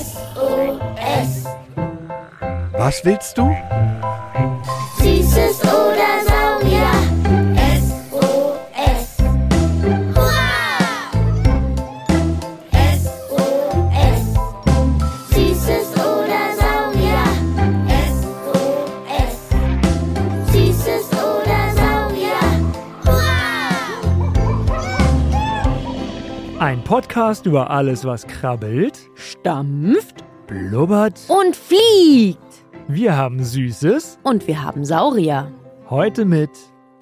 SOS. Was willst du? Ein Podcast über alles, was krabbelt, Stampft blubbert. und fliegt. Wir haben Süßes. Und wir haben Saurier. Heute mit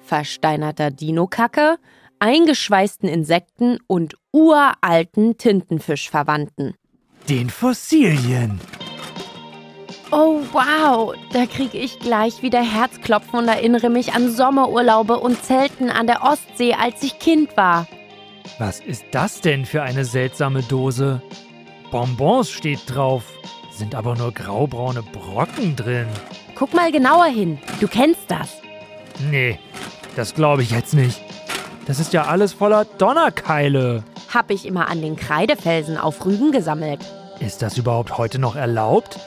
Versteinerter Dinokacke, eingeschweißten Insekten und uralten Tintenfischverwandten. den Fossilien. Oh wow, da kriege ich gleich wieder Herzklopfen und erinnere mich an Sommerurlaube und Zelten an der Ostsee, als ich Kind war. Was ist das denn für eine seltsame Dose? Bonbons steht drauf, sind aber nur graubraune Brocken drin. Guck mal genauer hin, du kennst das. Nee, das glaube ich jetzt nicht. Das ist ja alles voller Donnerkeile. Hab ich immer an den Kreidefelsen auf Rügen gesammelt. Ist das überhaupt heute noch erlaubt?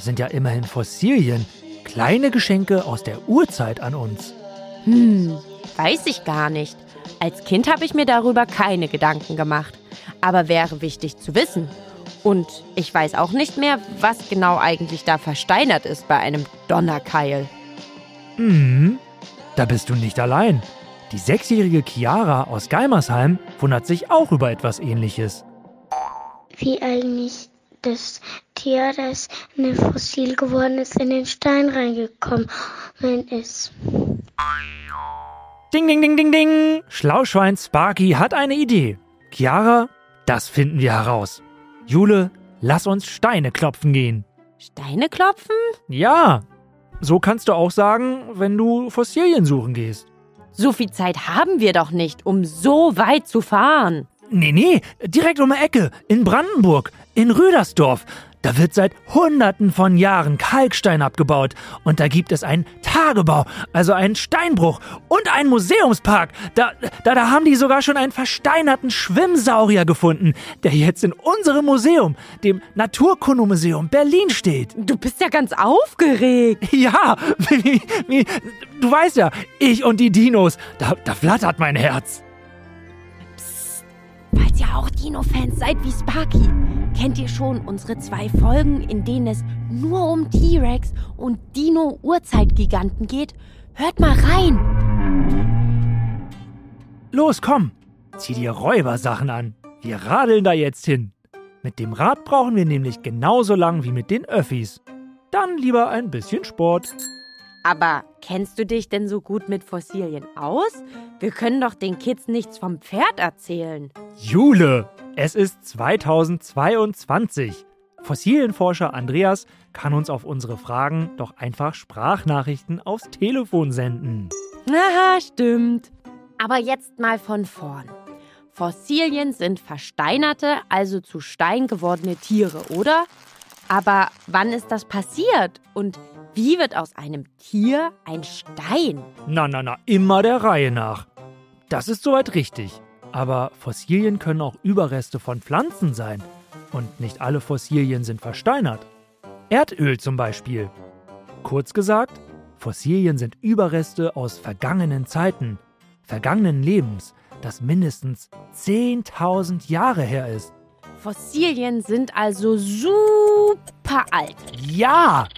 Sind ja immerhin Fossilien. Kleine Geschenke aus der Urzeit an uns. Hm, weiß ich gar nicht. Als Kind habe ich mir darüber keine Gedanken gemacht. Aber wäre wichtig zu wissen. Und ich weiß auch nicht mehr, was genau eigentlich da versteinert ist bei einem Donnerkeil. Hm, da bist du nicht allein. Die sechsjährige Chiara aus Geimersheim wundert sich auch über etwas Ähnliches. wie eigentlich das Tier, das ein Fossil geworden ist, in den Stein reingekommen ist. Ding, ding, ding, ding, ding. Schlauschwein Sparky hat eine Idee. Chiara, das finden wir heraus. Jule, lass uns Steine klopfen gehen. Steine klopfen? Ja, so kannst du auch sagen, wenn du Fossilien suchen gehst. So viel Zeit haben wir doch nicht, um so weit zu fahren. Nee, nee, direkt um die Ecke, in Brandenburg, in Rüdersdorf. Da wird seit Hunderten von Jahren Kalkstein abgebaut. Und da gibt es einen Tagebau, also einen Steinbruch und einen Museumspark. Da, da, da haben die sogar schon einen versteinerten Schwimmsaurier gefunden, der jetzt in unserem Museum, dem Naturkundemuseum Berlin steht. Du bist ja ganz aufgeregt. Ja, du weißt ja, ich und die Dinos, da, da flattert mein Herz. Falls ihr auch Dino-Fans seid wie Sparky, kennt ihr schon unsere zwei Folgen, in denen es nur um T-Rex und Dino-Urzeitgiganten geht? Hört mal rein. Los, komm, zieh dir Räubersachen an. Wir radeln da jetzt hin. Mit dem Rad brauchen wir nämlich genauso lang wie mit den Öffis. Dann lieber ein bisschen Sport. Aber kennst du dich denn so gut mit Fossilien aus? Wir können doch den Kids nichts vom Pferd erzählen. Jule, es ist 2022. Fossilienforscher Andreas kann uns auf unsere Fragen doch einfach Sprachnachrichten aufs Telefon senden. Aha, stimmt. Aber jetzt mal von vorn. Fossilien sind versteinerte, also zu Stein gewordene Tiere, oder? Aber wann ist das passiert? Und wie wird aus einem Tier ein Stein? Na, na, na, immer der Reihe nach. Das ist soweit richtig. Aber Fossilien können auch Überreste von Pflanzen sein. Und nicht alle Fossilien sind versteinert. Erdöl zum Beispiel. Kurz gesagt, Fossilien sind Überreste aus vergangenen Zeiten, vergangenen Lebens, das mindestens 10.000 Jahre her ist. Fossilien sind also super alt. Ja!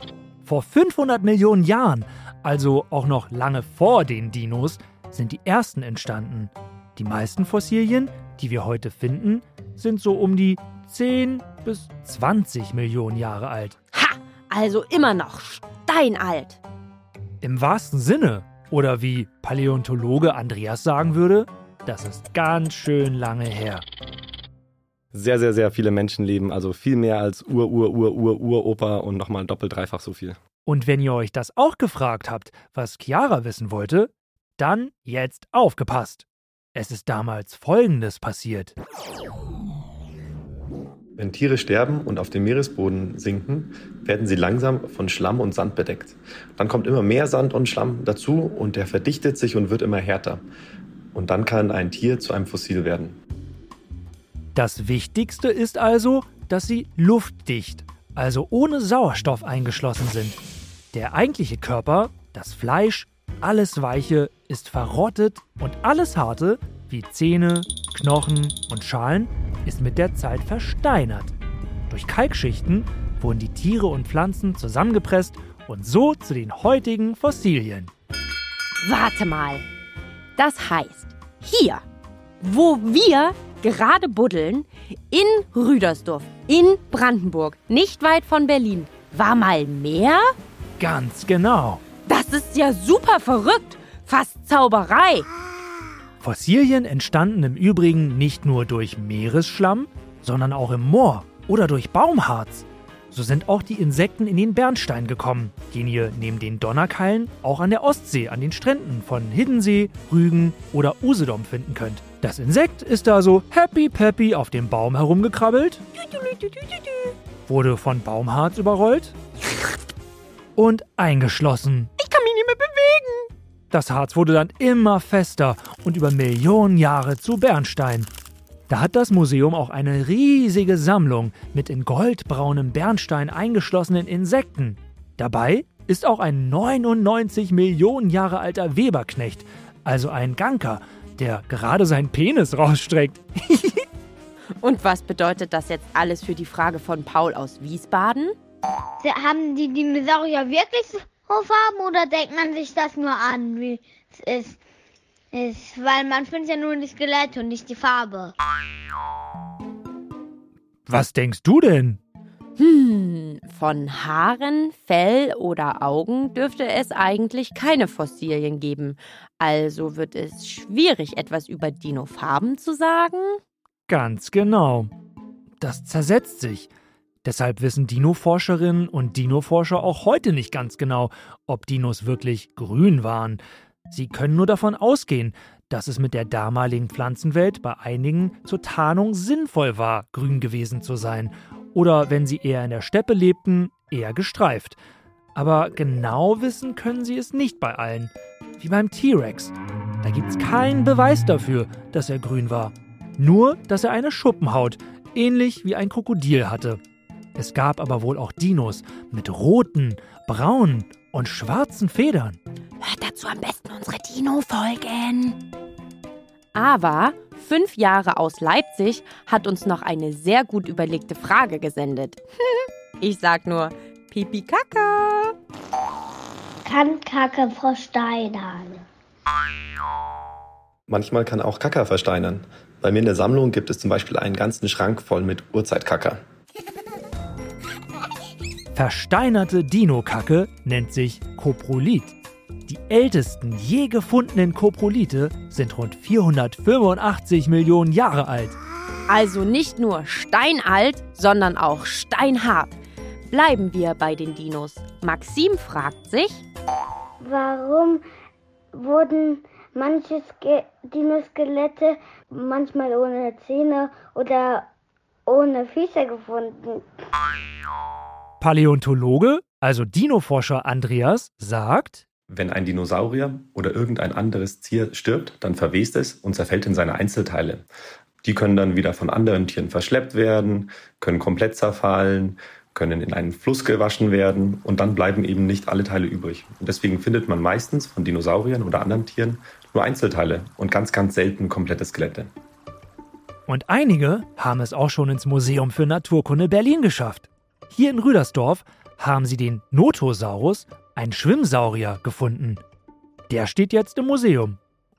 Vor 500 Millionen Jahren, also auch noch lange vor den Dinos, sind die ersten entstanden. Die meisten Fossilien, die wir heute finden, sind so um die 10 bis 20 Millionen Jahre alt. Ha! Also immer noch steinalt. Im wahrsten Sinne. Oder wie Paläontologe Andreas sagen würde, das ist ganz schön lange her. Sehr, sehr, sehr viele Menschen leben, also viel mehr als Ur, Ur, Ur, Ur, Uropa und nochmal doppelt, dreifach so viel. Und wenn ihr euch das auch gefragt habt, was Chiara wissen wollte, dann jetzt aufgepasst. Es ist damals Folgendes passiert. Wenn Tiere sterben und auf dem Meeresboden sinken, werden sie langsam von Schlamm und Sand bedeckt. Dann kommt immer mehr Sand und Schlamm dazu und der verdichtet sich und wird immer härter. Und dann kann ein Tier zu einem Fossil werden. Das Wichtigste ist also, dass sie luftdicht, also ohne Sauerstoff eingeschlossen sind. Der eigentliche Körper, das Fleisch, alles Weiche ist verrottet und alles Harte, wie Zähne, Knochen und Schalen, ist mit der Zeit versteinert. Durch Kalkschichten wurden die Tiere und Pflanzen zusammengepresst und so zu den heutigen Fossilien. Warte mal. Das heißt, hier, wo wir gerade buddeln, in Rüdersdorf, in Brandenburg, nicht weit von Berlin, war mal Meer? Ganz genau. Das ist ja super verrückt. Fast Zauberei. Fossilien entstanden im Übrigen nicht nur durch Meeresschlamm, sondern auch im Moor oder durch Baumharz. So sind auch die Insekten in den Bernstein gekommen, den ihr neben den Donnerkeilen auch an der Ostsee an den Stränden von Hiddensee, Rügen oder Usedom finden könnt. Das Insekt ist da so happy peppy auf dem Baum herumgekrabbelt, wurde von Baumharz überrollt und eingeschlossen. Ich kann mich nicht mehr bewegen. Das Harz wurde dann immer fester und über Millionen Jahre zu Bernstein. Da hat das Museum auch eine riesige Sammlung mit in goldbraunem Bernstein eingeschlossenen Insekten. Dabei ist auch ein 99 Millionen Jahre alter Weberknecht, also ein Ganker, der gerade seinen Penis rausstreckt. Und was bedeutet das jetzt alles für die Frage von Paul aus Wiesbaden? Haben die Dinosaurier wirklich so Farben oder denkt man sich das nur an, wie es ist? Ist? Weil man findet ja nur die Skelette und nicht die Farbe. Was denkst du denn? Hm, von Haaren, Fell oder Augen dürfte es eigentlich keine Fossilien geben. Also wird es schwierig, etwas über Dinofarben zu sagen. Ganz genau. Das zersetzt sich. Deshalb wissen Dino-Forscherinnen und Dino-Forscher auch heute nicht ganz genau, ob Dinos wirklich grün waren. Sie können nur davon ausgehen, dass es mit der damaligen Pflanzenwelt bei einigen zur Tarnung sinnvoll war, grün gewesen zu sein. Oder wenn sie eher in der Steppe lebten, eher gestreift. Aber genau wissen können sie es nicht bei allen. Wie beim T-Rex. Da gibt's keinen Beweis dafür, dass er grün war. Nur, dass er eine Schuppenhaut, ähnlich wie ein Krokodil hatte. Es gab aber wohl auch Dinos mit roten, braunen und schwarzen Federn. Hört dazu am besten unsere Dino-Folgen. Aber fünf Jahre aus Leipzig hat uns noch eine sehr gut überlegte Frage gesendet. ich sag nur Pipi Kaka. Kann Kacke versteinern. Manchmal kann auch Kacker versteinern. Bei mir in der Sammlung gibt es zum Beispiel einen ganzen Schrank voll mit Urzeitkacke. Versteinerte Dinokacke nennt sich Koprolit. Die ältesten je gefundenen Koprolite sind rund 485 Millionen Jahre alt. Also nicht nur steinalt, sondern auch steinhart. Bleiben wir bei den Dinos. Maxim fragt sich, Warum wurden manche Ske Dinoskelette manchmal ohne Zähne oder ohne Füße gefunden? Paläontologe, also Dinoforscher Andreas, sagt, Wenn ein Dinosaurier oder irgendein anderes Tier stirbt, dann verwest es und zerfällt in seine Einzelteile. Die können dann wieder von anderen Tieren verschleppt werden, können komplett zerfallen, können in einen Fluss gewaschen werden und dann bleiben eben nicht alle Teile übrig. Und deswegen findet man meistens von Dinosauriern oder anderen Tieren nur Einzelteile und ganz, ganz selten komplette Skelette. Und einige haben es auch schon ins Museum für Naturkunde Berlin geschafft. Hier in Rüdersdorf haben sie den Notosaurus, ein Schwimmsaurier, gefunden. Der steht jetzt im Museum.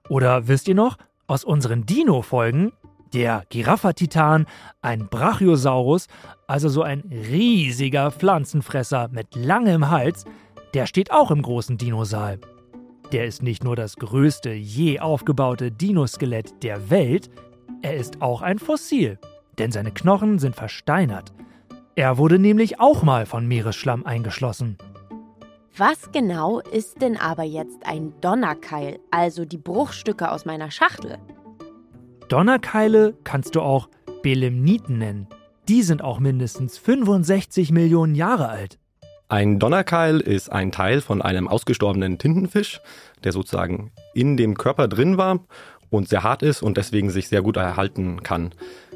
Oder wisst ihr noch, aus unseren Dino-Folgen, der Giraffa-Titan, ein Brachiosaurus, also so ein riesiger Pflanzenfresser mit langem Hals, der steht auch im großen Dinosaal. Der ist nicht nur das größte je aufgebaute Dinoskelett der Welt, er ist auch ein Fossil, denn seine Knochen sind versteinert. Er wurde nämlich auch mal von Meeresschlamm eingeschlossen. Was genau ist denn aber jetzt ein Donnerkeil, also die Bruchstücke aus meiner Schachtel? Donnerkeile kannst du auch Belemniten nennen. Die sind auch mindestens 65 Millionen Jahre alt. Ein Donnerkeil ist ein Teil von einem ausgestorbenen Tintenfisch, der sozusagen in dem Körper drin war und sehr hart ist und deswegen sich sehr gut erhalten kann.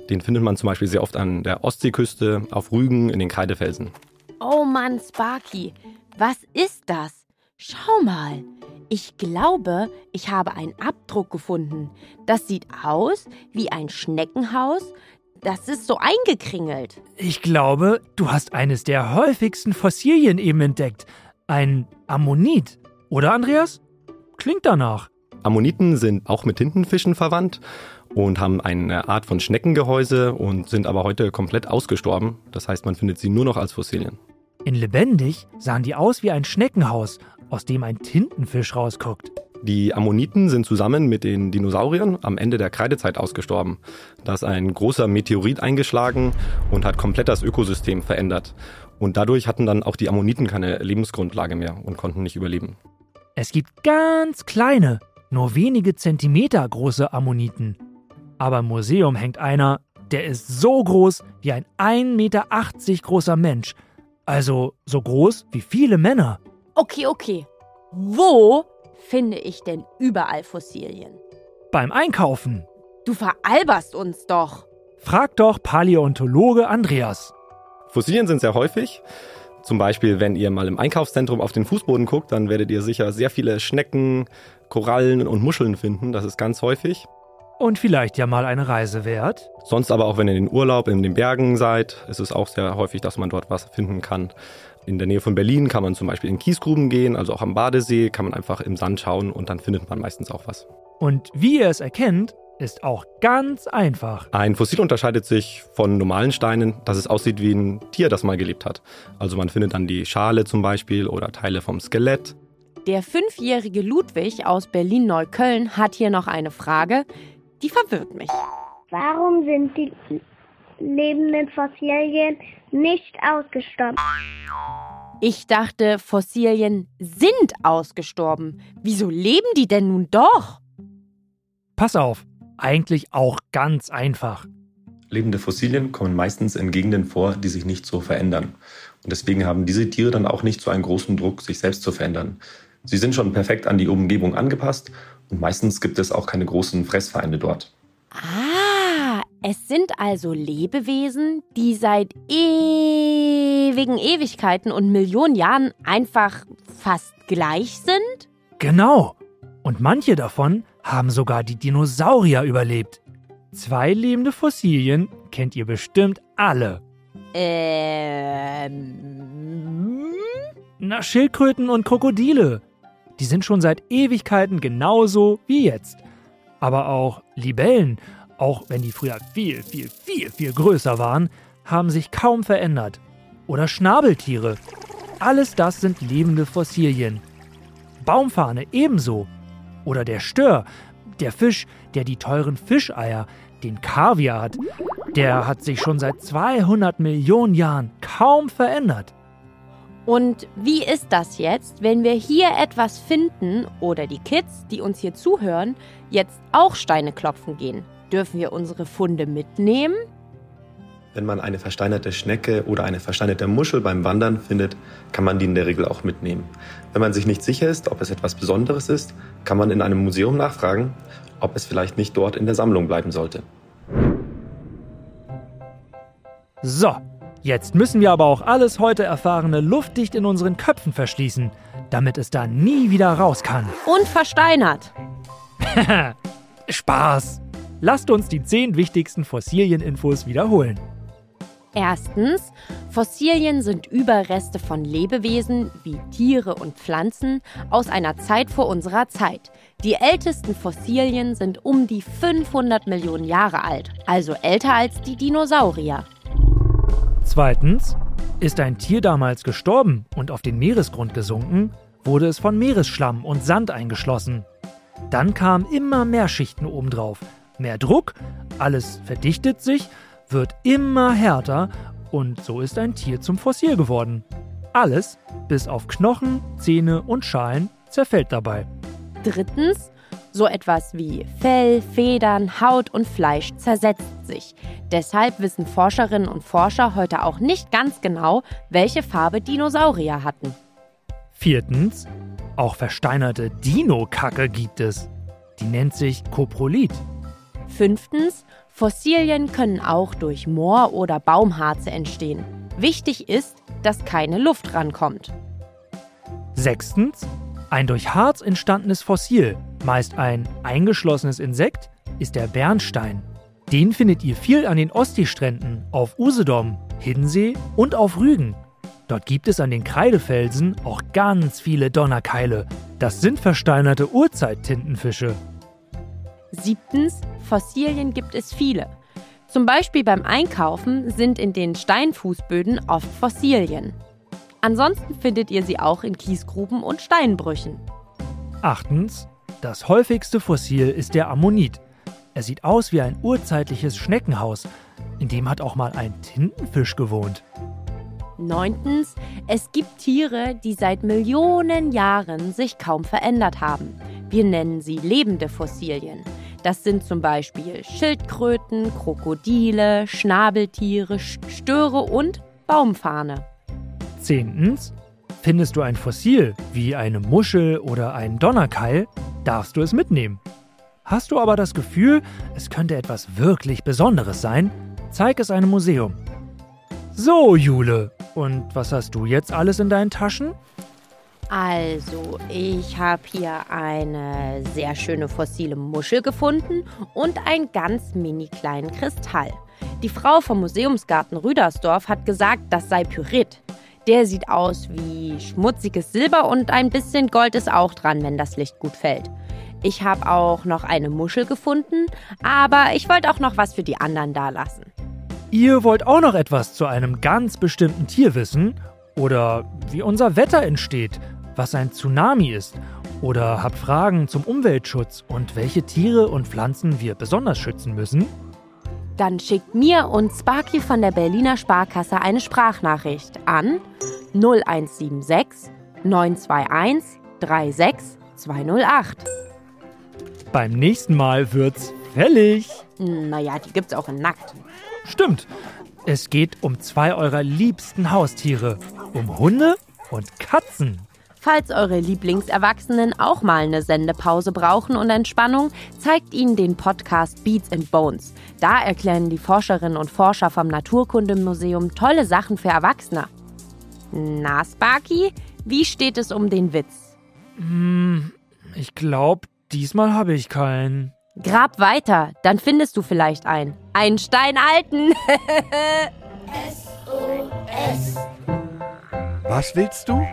Den findet man zum Beispiel sehr oft an der Ostseeküste, auf Rügen, in den Kreidefelsen. Oh Mann, Sparky, was ist das? Schau mal. Ich glaube, ich habe einen Abdruck gefunden. Das sieht aus wie ein Schneckenhaus. Das ist so eingekringelt. Ich glaube, du hast eines der häufigsten Fossilien eben entdeckt. Ein Ammonit. Oder, Andreas? Klingt danach. Ammoniten sind auch mit Tintenfischen verwandt und haben eine Art von Schneckengehäuse und sind aber heute komplett ausgestorben. Das heißt, man findet sie nur noch als Fossilien. In lebendig sahen die aus wie ein Schneckenhaus, aus dem ein Tintenfisch rausguckt. Die Ammoniten sind zusammen mit den Dinosauriern am Ende der Kreidezeit ausgestorben. Da ist ein großer Meteorit eingeschlagen und hat komplett das Ökosystem verändert. Und dadurch hatten dann auch die Ammoniten keine Lebensgrundlage mehr und konnten nicht überleben. Es gibt ganz kleine, nur wenige Zentimeter große Ammoniten. Aber im Museum hängt einer, der ist so groß wie ein 1,80 Meter großer Mensch. Also so groß wie viele Männer. Okay, okay. Wo finde ich denn überall Fossilien? Beim Einkaufen. Du veralberst uns doch. Frag doch Paläontologe Andreas. Fossilien sind sehr häufig. Zum Beispiel, wenn ihr mal im Einkaufszentrum auf den Fußboden guckt, dann werdet ihr sicher sehr viele Schnecken, Korallen und Muscheln finden. Das ist ganz häufig. Und vielleicht ja mal eine Reise wert. Sonst aber auch, wenn ihr in den Urlaub in den Bergen seid, ist es auch sehr häufig, dass man dort was finden kann. In der Nähe von Berlin kann man zum Beispiel in Kiesgruben gehen, also auch am Badesee kann man einfach im Sand schauen und dann findet man meistens auch was. Und wie ihr es erkennt, ist auch ganz einfach. Ein Fossil unterscheidet sich von normalen Steinen, dass es aussieht wie ein Tier, das mal gelebt hat. Also man findet dann die Schale zum Beispiel oder Teile vom Skelett. Der fünfjährige Ludwig aus Berlin-Neukölln hat hier noch eine Frage, die verwirrt mich. Warum sind die lebenden Fossilien nicht ausgestorben? Ich dachte, Fossilien sind ausgestorben. Wieso leben die denn nun doch? Pass auf, eigentlich auch ganz einfach. Lebende Fossilien kommen meistens in Gegenden vor, die sich nicht so verändern. Und deswegen haben diese Tiere dann auch nicht so einen großen Druck, sich selbst zu verändern. Sie sind schon perfekt an die Umgebung angepasst und meistens gibt es auch keine großen Fressfeinde dort. Ah, es sind also Lebewesen, die seit ewigen Ewigkeiten und Millionen Jahren einfach fast gleich sind? Genau. Und manche davon haben sogar die Dinosaurier überlebt. Zwei lebende Fossilien kennt ihr bestimmt alle. Ähm. Na, Schildkröten und Krokodile. Die sind schon seit Ewigkeiten genauso wie jetzt. Aber auch Libellen, auch wenn die früher viel, viel, viel, viel größer waren, haben sich kaum verändert. Oder Schnabeltiere. Alles das sind lebende Fossilien. Baumfahne ebenso. Oder der Stör, der Fisch, der die teuren Fischeier, den Kaviar hat, der hat sich schon seit 200 Millionen Jahren kaum verändert. Und wie ist das jetzt, wenn wir hier etwas finden oder die Kids, die uns hier zuhören, jetzt auch Steine klopfen gehen? Dürfen wir unsere Funde mitnehmen? Wenn man eine versteinerte Schnecke oder eine versteinerte Muschel beim Wandern findet, kann man die in der Regel auch mitnehmen. Wenn man sich nicht sicher ist, ob es etwas Besonderes ist, kann man in einem Museum nachfragen, ob es vielleicht nicht dort in der Sammlung bleiben sollte. So, jetzt müssen wir aber auch alles heute Erfahrene luftdicht in unseren Köpfen verschließen, damit es da nie wieder raus kann. Und versteinert. Spaß! Lasst uns die zehn wichtigsten Fossilieninfos wiederholen. Erstens, Fossilien sind Überreste von Lebewesen wie Tiere und Pflanzen aus einer Zeit vor unserer Zeit. Die ältesten Fossilien sind um die 500 Millionen Jahre alt, also älter als die Dinosaurier. Zweitens, ist ein Tier damals gestorben und auf den Meeresgrund gesunken, wurde es von Meeresschlamm und Sand eingeschlossen. Dann kamen immer mehr Schichten obendrauf, mehr Druck, alles verdichtet sich wird immer härter und so ist ein Tier zum Fossil geworden. Alles, bis auf Knochen, Zähne und Schalen, zerfällt dabei. Drittens, so etwas wie Fell, Federn, Haut und Fleisch zersetzt sich. Deshalb wissen Forscherinnen und Forscher heute auch nicht ganz genau, welche Farbe Dinosaurier hatten. Viertens, auch versteinerte Dino-Kacke gibt es. Die nennt sich Koprolit. Fünftens, Fossilien können auch durch Moor- oder Baumharze entstehen. Wichtig ist, dass keine Luft rankommt. Sechstens, ein durch Harz entstandenes Fossil, meist ein eingeschlossenes Insekt, ist der Bernstein. Den findet ihr viel an den Ostseestränden, auf Usedom, Hiddensee und auf Rügen. Dort gibt es an den Kreidefelsen auch ganz viele Donnerkeile. Das sind versteinerte Urzeittintenfische. Siebtens, Fossilien gibt es viele. Zum Beispiel beim Einkaufen sind in den Steinfußböden oft Fossilien. Ansonsten findet ihr sie auch in Kiesgruben und Steinbrüchen. Achtens, das häufigste Fossil ist der Ammonit. Er sieht aus wie ein urzeitliches Schneckenhaus. In dem hat auch mal ein Tintenfisch gewohnt. Neuntens, es gibt Tiere, die seit Millionen Jahren sich kaum verändert haben. Wir nennen sie lebende Fossilien. Das sind zum Beispiel Schildkröten, Krokodile, Schnabeltiere, Störe und Baumfahne. Zehntens, findest du ein Fossil wie eine Muschel oder einen Donnerkeil, darfst du es mitnehmen. Hast du aber das Gefühl, es könnte etwas wirklich Besonderes sein, zeig es einem Museum. So, Jule, und was hast du jetzt alles in deinen Taschen? Also, ich habe hier eine sehr schöne fossile Muschel gefunden und einen ganz mini kleinen Kristall. Die Frau vom Museumsgarten Rüdersdorf hat gesagt, das sei Pyrit. Der sieht aus wie schmutziges Silber und ein bisschen Gold ist auch dran, wenn das Licht gut fällt. Ich habe auch noch eine Muschel gefunden, aber ich wollte auch noch was für die anderen da lassen. Ihr wollt auch noch etwas zu einem ganz bestimmten Tier wissen? Oder wie unser Wetter entsteht, was ein Tsunami ist? Oder habt Fragen zum Umweltschutz und welche Tiere und Pflanzen wir besonders schützen müssen? Dann schickt mir und Sparky von der Berliner Sparkasse eine Sprachnachricht an 0176 921 36208. Beim nächsten Mal wird's fällig. Naja, die gibt's auch in nackt. Stimmt. Es geht um zwei eurer liebsten Haustiere. Um Hunde und Katzen. Falls eure Lieblingserwachsenen auch mal eine Sendepause brauchen und Entspannung, zeigt ihnen den Podcast Beats and Bones. Da erklären die Forscherinnen und Forscher vom Naturkundemuseum tolle Sachen für Erwachsene. Na, Sparky, wie steht es um den Witz? Hm, ich glaube, diesmal habe ich keinen. Grab weiter, dann findest du vielleicht einen. Einen steinalten. Was willst du?